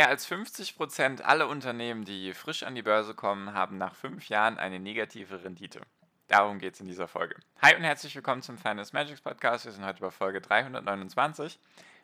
Mehr als 50 Prozent aller Unternehmen, die frisch an die Börse kommen, haben nach fünf Jahren eine negative Rendite. Darum geht es in dieser Folge. Hi und herzlich willkommen zum Finance Magics Podcast. Wir sind heute bei Folge 329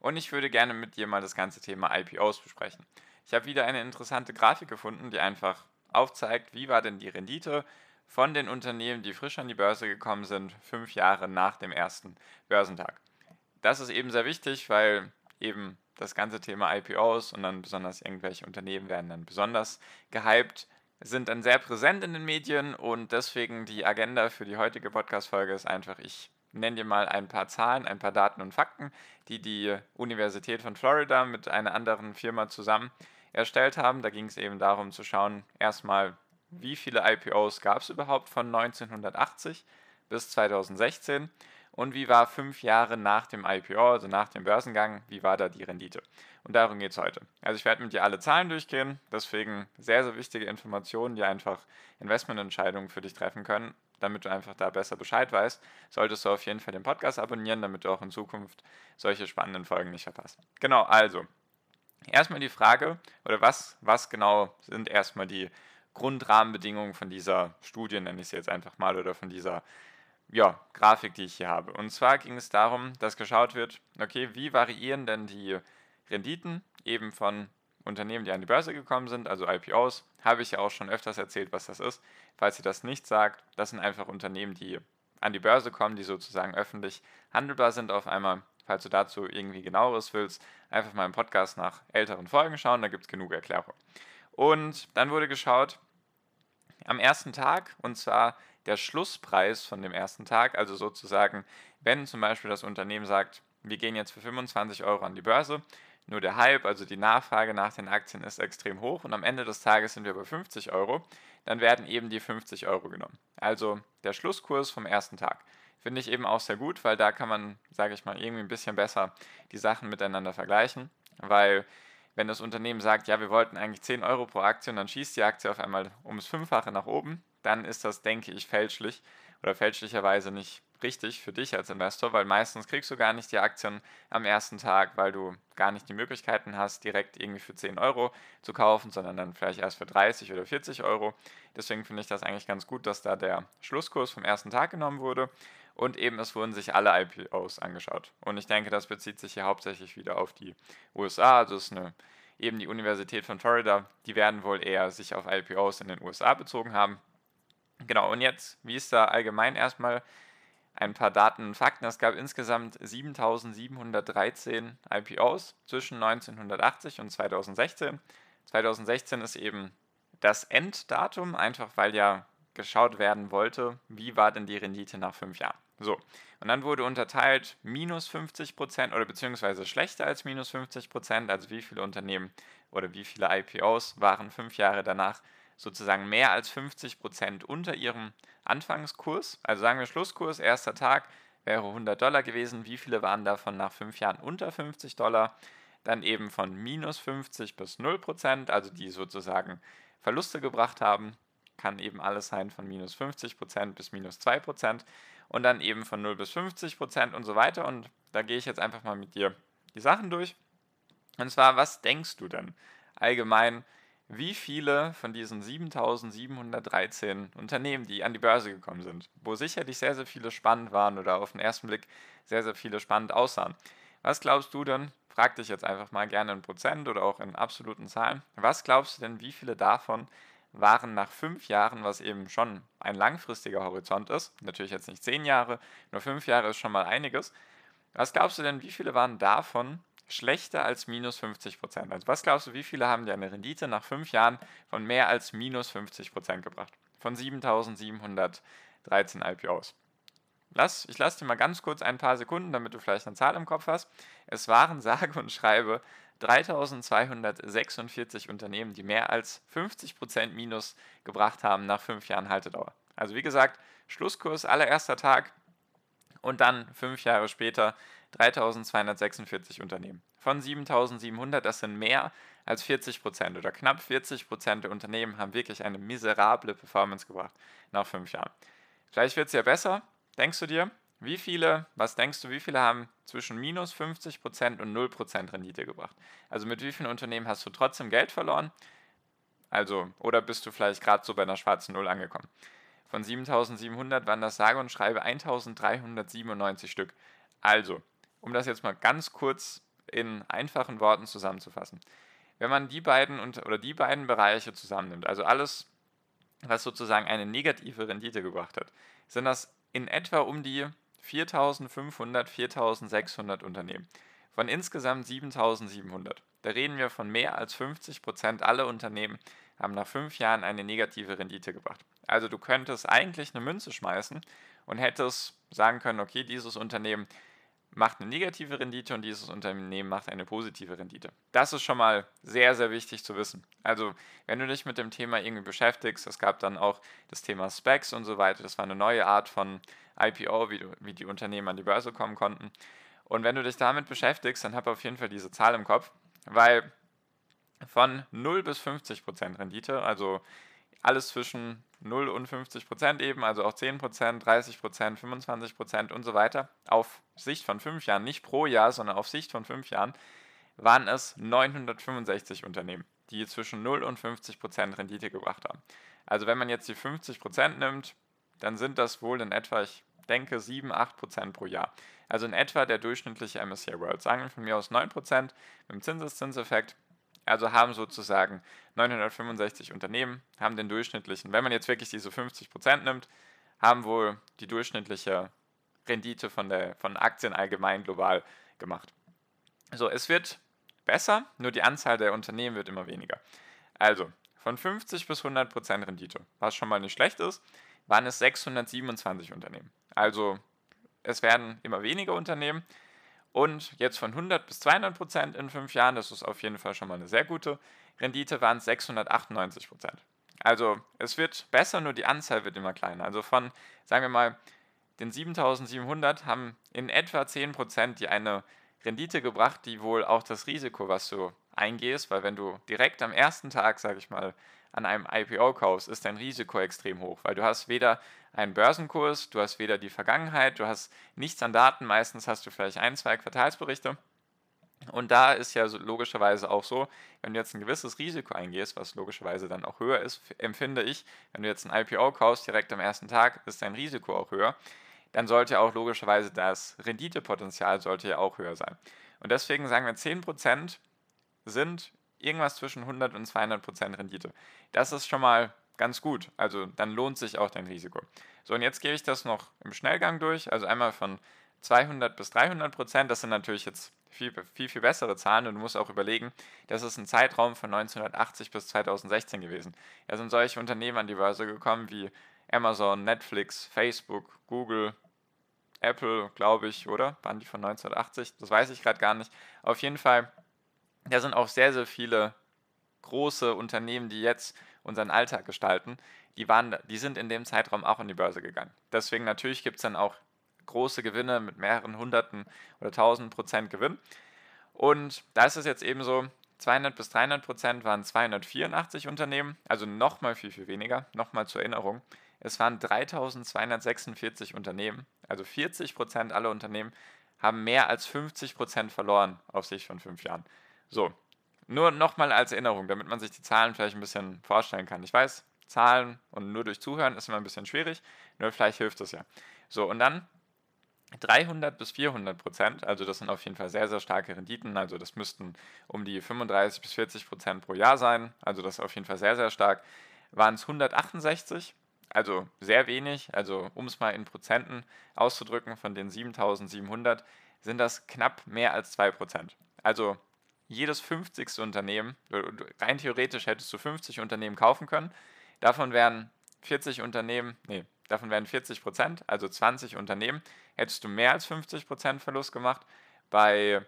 und ich würde gerne mit dir mal das ganze Thema IPOs besprechen. Ich habe wieder eine interessante Grafik gefunden, die einfach aufzeigt, wie war denn die Rendite von den Unternehmen, die frisch an die Börse gekommen sind, fünf Jahre nach dem ersten Börsentag. Das ist eben sehr wichtig, weil eben das ganze Thema IPOs und dann besonders irgendwelche Unternehmen werden dann besonders gehypt, sind dann sehr präsent in den Medien und deswegen die Agenda für die heutige Podcast-Folge ist einfach, ich nenne dir mal ein paar Zahlen, ein paar Daten und Fakten, die die Universität von Florida mit einer anderen Firma zusammen erstellt haben. Da ging es eben darum zu schauen, erstmal, wie viele IPOs gab es überhaupt von 1980 bis 2016 und wie war fünf Jahre nach dem IPO, also nach dem Börsengang, wie war da die Rendite? Und darum geht es heute. Also ich werde mit dir alle Zahlen durchgehen, deswegen sehr, sehr wichtige Informationen, die einfach Investmententscheidungen für dich treffen können. Damit du einfach da besser Bescheid weißt, solltest du auf jeden Fall den Podcast abonnieren, damit du auch in Zukunft solche spannenden Folgen nicht verpasst. Genau, also erstmal die Frage, oder was, was genau sind erstmal die Grundrahmenbedingungen von dieser Studie, nenne ich sie jetzt einfach mal, oder von dieser ja, Grafik, die ich hier habe. Und zwar ging es darum, dass geschaut wird, okay, wie variieren denn die Renditen eben von Unternehmen, die an die Börse gekommen sind, also IPOs, habe ich ja auch schon öfters erzählt, was das ist. Falls ihr das nicht sagt, das sind einfach Unternehmen, die an die Börse kommen, die sozusagen öffentlich handelbar sind auf einmal. Falls du dazu irgendwie genaueres willst, einfach mal im Podcast nach älteren Folgen schauen, da gibt es genug Erklärung. Und dann wurde geschaut, am ersten Tag, und zwar der Schlusspreis von dem ersten Tag, also sozusagen, wenn zum Beispiel das Unternehmen sagt, wir gehen jetzt für 25 Euro an die Börse, nur der Hype, also die Nachfrage nach den Aktien ist extrem hoch und am Ende des Tages sind wir bei 50 Euro, dann werden eben die 50 Euro genommen. Also der Schlusskurs vom ersten Tag. Finde ich eben auch sehr gut, weil da kann man, sage ich mal, irgendwie ein bisschen besser die Sachen miteinander vergleichen, weil wenn das Unternehmen sagt, ja, wir wollten eigentlich 10 Euro pro Aktie und dann schießt die Aktie auf einmal ums Fünffache nach oben, dann ist das, denke ich, fälschlich oder fälschlicherweise nicht richtig für dich als Investor, weil meistens kriegst du gar nicht die Aktien am ersten Tag, weil du gar nicht die Möglichkeiten hast, direkt irgendwie für 10 Euro zu kaufen, sondern dann vielleicht erst für 30 oder 40 Euro. Deswegen finde ich das eigentlich ganz gut, dass da der Schlusskurs vom ersten Tag genommen wurde und eben es wurden sich alle IPOs angeschaut. Und ich denke, das bezieht sich hier hauptsächlich wieder auf die USA, also ist eine eben die Universität von Florida, die werden wohl eher sich auf IPOs in den USA bezogen haben. Genau, und jetzt, wie ist da allgemein erstmal ein paar Daten und Fakten. Es gab insgesamt 7713 IPOs zwischen 1980 und 2016. 2016 ist eben das Enddatum, einfach weil ja geschaut werden wollte, wie war denn die Rendite nach fünf Jahren. So, und dann wurde unterteilt minus 50 Prozent oder beziehungsweise schlechter als minus 50 Prozent, also wie viele Unternehmen oder wie viele IPOs waren fünf Jahre danach sozusagen mehr als 50 Prozent unter ihrem Anfangskurs. Also sagen wir Schlusskurs, erster Tag wäre 100 Dollar gewesen. Wie viele waren davon nach fünf Jahren unter 50 Dollar? Dann eben von minus 50 bis 0 Prozent, also die sozusagen Verluste gebracht haben. Kann eben alles sein von minus 50 Prozent bis minus 2 Prozent und dann eben von 0 bis 50 Prozent und so weiter. Und da gehe ich jetzt einfach mal mit dir die Sachen durch. Und zwar, was denkst du denn allgemein, wie viele von diesen 7713 Unternehmen, die an die Börse gekommen sind, wo sicherlich sehr, sehr viele spannend waren oder auf den ersten Blick sehr, sehr viele spannend aussahen. Was glaubst du denn, frag dich jetzt einfach mal gerne in Prozent oder auch in absoluten Zahlen, was glaubst du denn, wie viele davon waren nach fünf Jahren, was eben schon ein langfristiger Horizont ist, natürlich jetzt nicht zehn Jahre, nur fünf Jahre ist schon mal einiges, was glaubst du denn, wie viele waren davon schlechter als minus 50 Prozent. Also was glaubst du, wie viele haben dir eine Rendite nach fünf Jahren von mehr als minus 50 Prozent gebracht? Von 7713 IPOs. Lass, ich lasse dir mal ganz kurz ein paar Sekunden, damit du vielleicht eine Zahl im Kopf hast. Es waren sage und schreibe 3246 Unternehmen, die mehr als 50% Minus gebracht haben nach fünf Jahren Haltedauer. Also wie gesagt, Schlusskurs allererster Tag und dann fünf Jahre später 3246 Unternehmen. Von 7700, das sind mehr als 40 Prozent oder knapp 40 Prozent der Unternehmen haben wirklich eine miserable Performance gebracht nach fünf Jahren. Vielleicht wird es ja besser, denkst du dir? Wie viele, was denkst du, wie viele haben zwischen minus 50 Prozent und 0% Rendite gebracht? Also mit wie vielen Unternehmen hast du trotzdem Geld verloren? Also, oder bist du vielleicht gerade so bei einer schwarzen Null angekommen? Von 7700 waren das sage und schreibe 1397 Stück. Also, um das jetzt mal ganz kurz in einfachen Worten zusammenzufassen. Wenn man die beiden oder die beiden Bereiche zusammennimmt, also alles, was sozusagen eine negative Rendite gebracht hat, sind das in etwa um die 4500, 4600 Unternehmen. Von insgesamt 7700. Da reden wir von mehr als 50 Prozent aller Unternehmen haben nach fünf Jahren eine negative Rendite gebracht. Also du könntest eigentlich eine Münze schmeißen und hättest sagen können, okay, dieses Unternehmen macht eine negative Rendite und dieses Unternehmen macht eine positive Rendite. Das ist schon mal sehr, sehr wichtig zu wissen. Also, wenn du dich mit dem Thema irgendwie beschäftigst, es gab dann auch das Thema Specs und so weiter, das war eine neue Art von IPO, wie, du, wie die Unternehmen an die Börse kommen konnten. Und wenn du dich damit beschäftigst, dann hab auf jeden Fall diese Zahl im Kopf, weil von 0 bis 50 Prozent Rendite, also alles zwischen 0 und 50 Prozent eben, also auch 10 Prozent, 30 Prozent, 25 Prozent und so weiter, auf Sicht von fünf Jahren, nicht pro Jahr, sondern auf Sicht von fünf Jahren, waren es 965 Unternehmen, die zwischen 0 und 50 Prozent Rendite gebracht haben. Also wenn man jetzt die 50 Prozent nimmt, dann sind das wohl in etwa, ich denke, 7, 8 Prozent pro Jahr. Also in etwa der durchschnittliche MSCI World. Sagen wir von mir aus 9 Prozent mit dem Zinseszinseffekt also haben sozusagen 965 Unternehmen, haben den durchschnittlichen, wenn man jetzt wirklich diese 50% nimmt, haben wohl die durchschnittliche Rendite von, der, von Aktien allgemein global gemacht. So, es wird besser, nur die Anzahl der Unternehmen wird immer weniger. Also, von 50 bis 100% Rendite, was schon mal nicht schlecht ist, waren es 627 Unternehmen. Also, es werden immer weniger Unternehmen, und jetzt von 100 bis 200 Prozent in fünf Jahren, das ist auf jeden Fall schon mal eine sehr gute Rendite, waren es 698 Prozent. Also es wird besser, nur die Anzahl wird immer kleiner. Also von, sagen wir mal, den 7700 haben in etwa 10 Prozent die eine Rendite gebracht, die wohl auch das Risiko, was du eingehst, weil wenn du direkt am ersten Tag, sage ich mal, an einem IPO kaufst, ist dein Risiko extrem hoch, weil du hast weder einen Börsenkurs, du hast weder die Vergangenheit, du hast nichts an Daten, meistens hast du vielleicht ein, zwei Quartalsberichte. Und da ist ja logischerweise auch so, wenn du jetzt ein gewisses Risiko eingehst, was logischerweise dann auch höher ist, empfinde ich, wenn du jetzt ein IPO kaufst, direkt am ersten Tag, ist dein Risiko auch höher, dann sollte auch logischerweise das Renditepotenzial sollte ja auch höher sein. Und deswegen sagen wir 10% sind irgendwas zwischen 100 und 200 Prozent Rendite. Das ist schon mal ganz gut. Also dann lohnt sich auch dein Risiko. So, und jetzt gebe ich das noch im Schnellgang durch. Also einmal von 200 bis 300 Prozent. Das sind natürlich jetzt viel, viel, viel bessere Zahlen und du musst auch überlegen, das ist ein Zeitraum von 1980 bis 2016 gewesen. Da sind solche Unternehmen an die Börse gekommen wie Amazon, Netflix, Facebook, Google, Apple, glaube ich, oder? Waren die von 1980? Das weiß ich gerade gar nicht. Auf jeden Fall da sind auch sehr, sehr viele große Unternehmen, die jetzt unseren Alltag gestalten, die, waren, die sind in dem Zeitraum auch in die Börse gegangen. Deswegen natürlich gibt es dann auch große Gewinne mit mehreren hunderten oder tausend Prozent Gewinn. Und da ist es jetzt eben so, 200 bis 300 Prozent waren 284 Unternehmen, also nochmal viel, viel weniger. Nochmal zur Erinnerung, es waren 3246 Unternehmen, also 40 Prozent aller Unternehmen haben mehr als 50 Prozent verloren auf sich von fünf Jahren. So, nur nochmal als Erinnerung, damit man sich die Zahlen vielleicht ein bisschen vorstellen kann. Ich weiß, Zahlen und nur durch Zuhören ist immer ein bisschen schwierig, nur vielleicht hilft es ja. So, und dann 300 bis 400 Prozent, also das sind auf jeden Fall sehr, sehr starke Renditen, also das müssten um die 35 bis 40 Prozent pro Jahr sein, also das ist auf jeden Fall sehr, sehr stark, waren es 168, also sehr wenig, also um es mal in Prozenten auszudrücken, von den 7700 sind das knapp mehr als 2 Prozent. Also jedes 50. Unternehmen, rein theoretisch hättest du 50 Unternehmen kaufen können. Davon wären 40 Unternehmen, nee, davon wären 40 Prozent, also 20 Unternehmen, hättest du mehr als 50 Prozent Verlust gemacht. Bei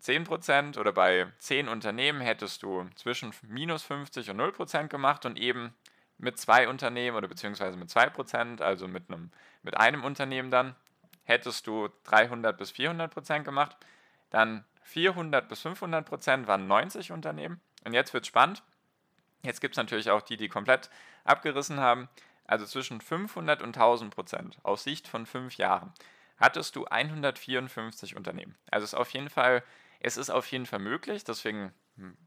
10% oder bei 10 Unternehmen hättest du zwischen minus 50 und 0% gemacht und eben mit zwei Unternehmen oder beziehungsweise mit 2%, also mit einem, mit einem Unternehmen dann, hättest du 300 bis 400% gemacht. Dann 400 bis 500% waren 90 Unternehmen. Und jetzt wird es spannend. Jetzt gibt es natürlich auch die, die komplett abgerissen haben. Also zwischen 500 und 1000 Prozent aus Sicht von fünf Jahren hattest du 154 Unternehmen. Also ist auf jeden Fall, es ist auf jeden Fall möglich, deswegen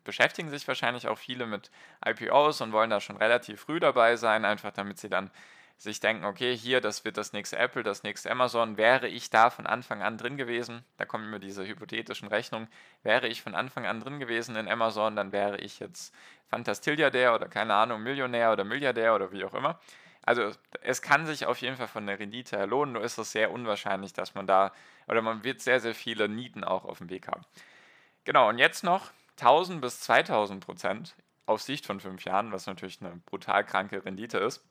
beschäftigen sich wahrscheinlich auch viele mit IPOs und wollen da schon relativ früh dabei sein, einfach damit sie dann sich denken, okay, hier, das wird das nächste Apple, das nächste Amazon, wäre ich da von Anfang an drin gewesen, da kommen immer diese hypothetischen Rechnungen, wäre ich von Anfang an drin gewesen in Amazon, dann wäre ich jetzt Fantastilliardär oder keine Ahnung, Millionär oder Milliardär oder wie auch immer. Also es kann sich auf jeden Fall von der Rendite her lohnen, nur ist es sehr unwahrscheinlich, dass man da, oder man wird sehr, sehr viele Nieten auch auf dem Weg haben. Genau, und jetzt noch 1000 bis 2000 Prozent auf Sicht von fünf Jahren, was natürlich eine brutal kranke Rendite ist.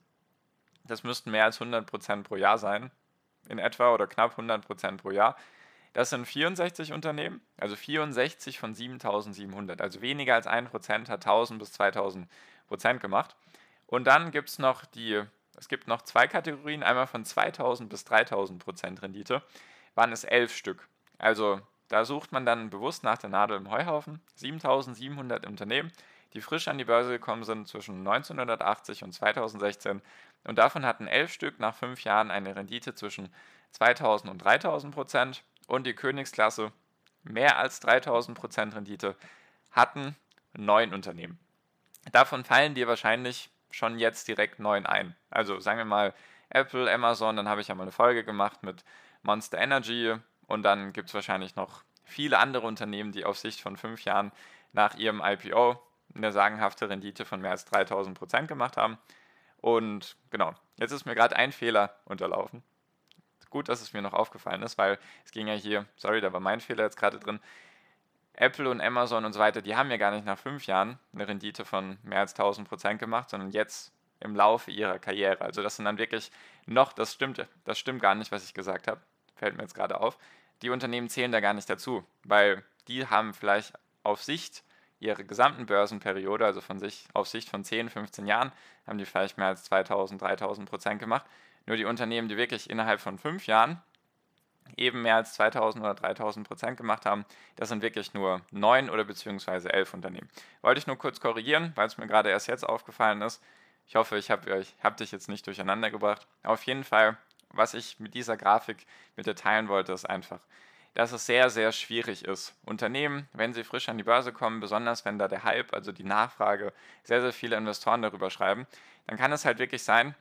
Das müssten mehr als 100 Prozent pro Jahr sein, in etwa, oder knapp 100 Prozent pro Jahr. Das sind 64 Unternehmen, also 64 von 7700, also weniger als 1% hat 1000 bis 2000 Prozent gemacht. Und dann gibt es noch die es gibt noch zwei Kategorien, einmal von 2000 bis 3000 Prozent Rendite, waren es elf Stück. Also da sucht man dann bewusst nach der Nadel im Heuhaufen. 7700 Unternehmen, die frisch an die Börse gekommen sind zwischen 1980 und 2016 und davon hatten elf Stück nach fünf Jahren eine Rendite zwischen 2000 und 3000 Prozent und die Königsklasse mehr als 3000 Prozent Rendite hatten neun Unternehmen. Davon fallen dir wahrscheinlich schon jetzt direkt neun ein. Also sagen wir mal Apple, Amazon, dann habe ich ja mal eine Folge gemacht mit Monster Energy und dann gibt es wahrscheinlich noch viele andere Unternehmen, die auf Sicht von fünf Jahren nach ihrem IPO eine sagenhafte Rendite von mehr als 3000 Prozent gemacht haben. Und genau, jetzt ist mir gerade ein Fehler unterlaufen. Gut, dass es mir noch aufgefallen ist, weil es ging ja hier, sorry, da war mein Fehler jetzt gerade drin. Apple und Amazon und so weiter, die haben ja gar nicht nach fünf Jahren eine Rendite von mehr als 1000 Prozent gemacht, sondern jetzt im Laufe ihrer Karriere. Also das sind dann wirklich noch, das stimmt, das stimmt gar nicht, was ich gesagt habe, fällt mir jetzt gerade auf. Die Unternehmen zählen da gar nicht dazu, weil die haben vielleicht auf Sicht ihrer gesamten Börsenperiode, also von sich auf Sicht von 10, 15 Jahren, haben die vielleicht mehr als 2000, 3000 Prozent gemacht. Nur die Unternehmen, die wirklich innerhalb von fünf Jahren eben mehr als 2000 oder 3000 Prozent gemacht haben. Das sind wirklich nur neun oder beziehungsweise elf Unternehmen. Wollte ich nur kurz korrigieren, weil es mir gerade erst jetzt aufgefallen ist. Ich hoffe, ich habe hab dich jetzt nicht durcheinander gebracht. Auf jeden Fall, was ich mit dieser Grafik mit dir teilen wollte, ist einfach, dass es sehr, sehr schwierig ist. Unternehmen, wenn sie frisch an die Börse kommen, besonders wenn da der Hype, also die Nachfrage, sehr, sehr viele Investoren darüber schreiben, dann kann es halt wirklich sein,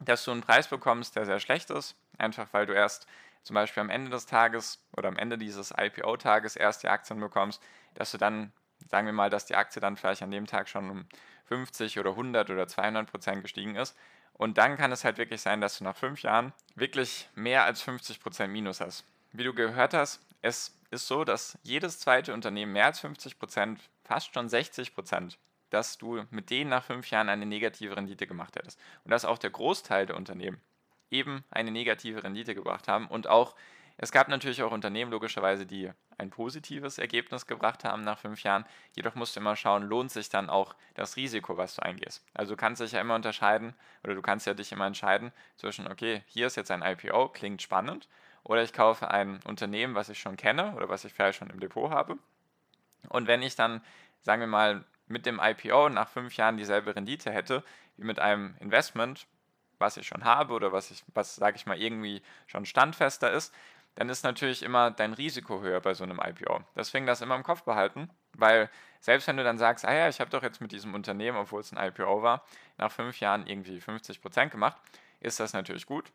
dass du einen Preis bekommst, der sehr schlecht ist, einfach weil du erst zum Beispiel am Ende des Tages oder am Ende dieses IPO-Tages erst die Aktien bekommst, dass du dann, sagen wir mal, dass die Aktie dann vielleicht an dem Tag schon um 50 oder 100 oder 200 Prozent gestiegen ist. Und dann kann es halt wirklich sein, dass du nach fünf Jahren wirklich mehr als 50 Prozent Minus hast. Wie du gehört hast, es ist so, dass jedes zweite Unternehmen mehr als 50 Prozent, fast schon 60 Prozent, dass du mit denen nach fünf Jahren eine negative Rendite gemacht hättest. Und das ist auch der Großteil der Unternehmen eben eine negative Rendite gebracht haben. Und auch, es gab natürlich auch Unternehmen logischerweise, die ein positives Ergebnis gebracht haben nach fünf Jahren. Jedoch musst du immer schauen, lohnt sich dann auch das Risiko, was du eingehst. Also du kannst dich ja immer unterscheiden oder du kannst ja dich immer entscheiden zwischen, okay, hier ist jetzt ein IPO, klingt spannend, oder ich kaufe ein Unternehmen, was ich schon kenne oder was ich vielleicht schon im Depot habe. Und wenn ich dann, sagen wir mal, mit dem IPO nach fünf Jahren dieselbe Rendite hätte wie mit einem Investment, was ich schon habe oder was ich, was sage ich mal, irgendwie schon standfester ist, dann ist natürlich immer dein Risiko höher bei so einem IPO. Deswegen das immer im Kopf behalten, weil selbst wenn du dann sagst, ah ja, ich habe doch jetzt mit diesem Unternehmen, obwohl es ein IPO war, nach fünf Jahren irgendwie 50% gemacht, ist das natürlich gut.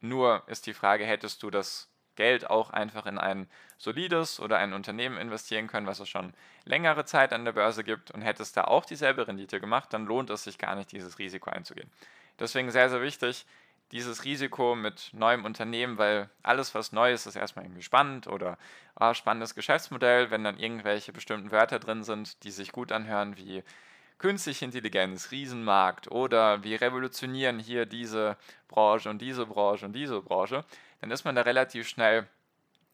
Nur ist die Frage, hättest du das Geld auch einfach in ein solides oder ein Unternehmen investieren können, was es schon längere Zeit an der Börse gibt und hättest da auch dieselbe Rendite gemacht, dann lohnt es sich gar nicht, dieses Risiko einzugehen. Deswegen sehr, sehr wichtig, dieses Risiko mit neuem Unternehmen, weil alles, was neu ist, ist erstmal irgendwie spannend oder oh, spannendes Geschäftsmodell, wenn dann irgendwelche bestimmten Wörter drin sind, die sich gut anhören, wie künstliche Intelligenz, Riesenmarkt oder wir revolutionieren hier diese Branche und diese Branche und diese Branche, dann ist man da relativ schnell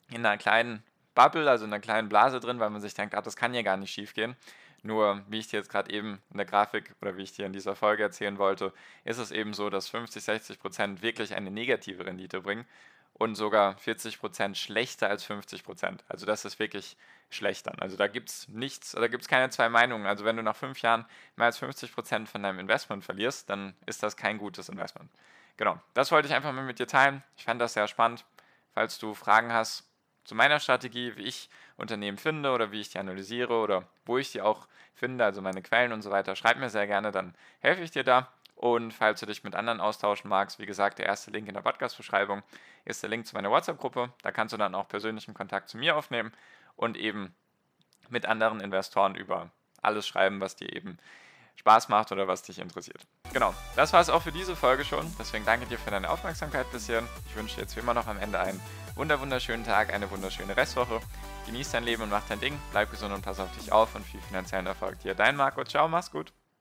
in einer kleinen Bubble, also in einer kleinen Blase drin, weil man sich denkt, ah, das kann ja gar nicht schief gehen. Nur, wie ich dir jetzt gerade eben in der Grafik oder wie ich dir in dieser Folge erzählen wollte, ist es eben so, dass 50, 60 Prozent wirklich eine negative Rendite bringen und sogar 40 Prozent schlechter als 50 Prozent. Also das ist wirklich schlecht dann. Also da gibt es nichts, da gibt es keine zwei Meinungen. Also wenn du nach fünf Jahren mehr als 50 Prozent von deinem Investment verlierst, dann ist das kein gutes Investment. Genau, das wollte ich einfach mal mit dir teilen. Ich fand das sehr spannend. Falls du Fragen hast zu meiner Strategie, wie ich Unternehmen finde oder wie ich die analysiere oder wo ich die auch finde, also meine Quellen und so weiter, schreib mir sehr gerne, dann helfe ich dir da. Und falls du dich mit anderen austauschen magst, wie gesagt, der erste Link in der Podcast-Beschreibung ist der Link zu meiner WhatsApp-Gruppe. Da kannst du dann auch persönlichen Kontakt zu mir aufnehmen und eben mit anderen Investoren über alles schreiben, was dir eben Spaß macht oder was dich interessiert. Genau, das war es auch für diese Folge schon. Deswegen danke dir für deine Aufmerksamkeit bisher. Ich wünsche dir jetzt wie immer noch am Ende einen wunderschönen Tag, eine wunderschöne Restwoche. Genieß dein Leben und mach dein Ding. Bleib gesund und pass auf dich auf und viel finanziellen Erfolg dir. Dein Marco. Ciao, mach's gut.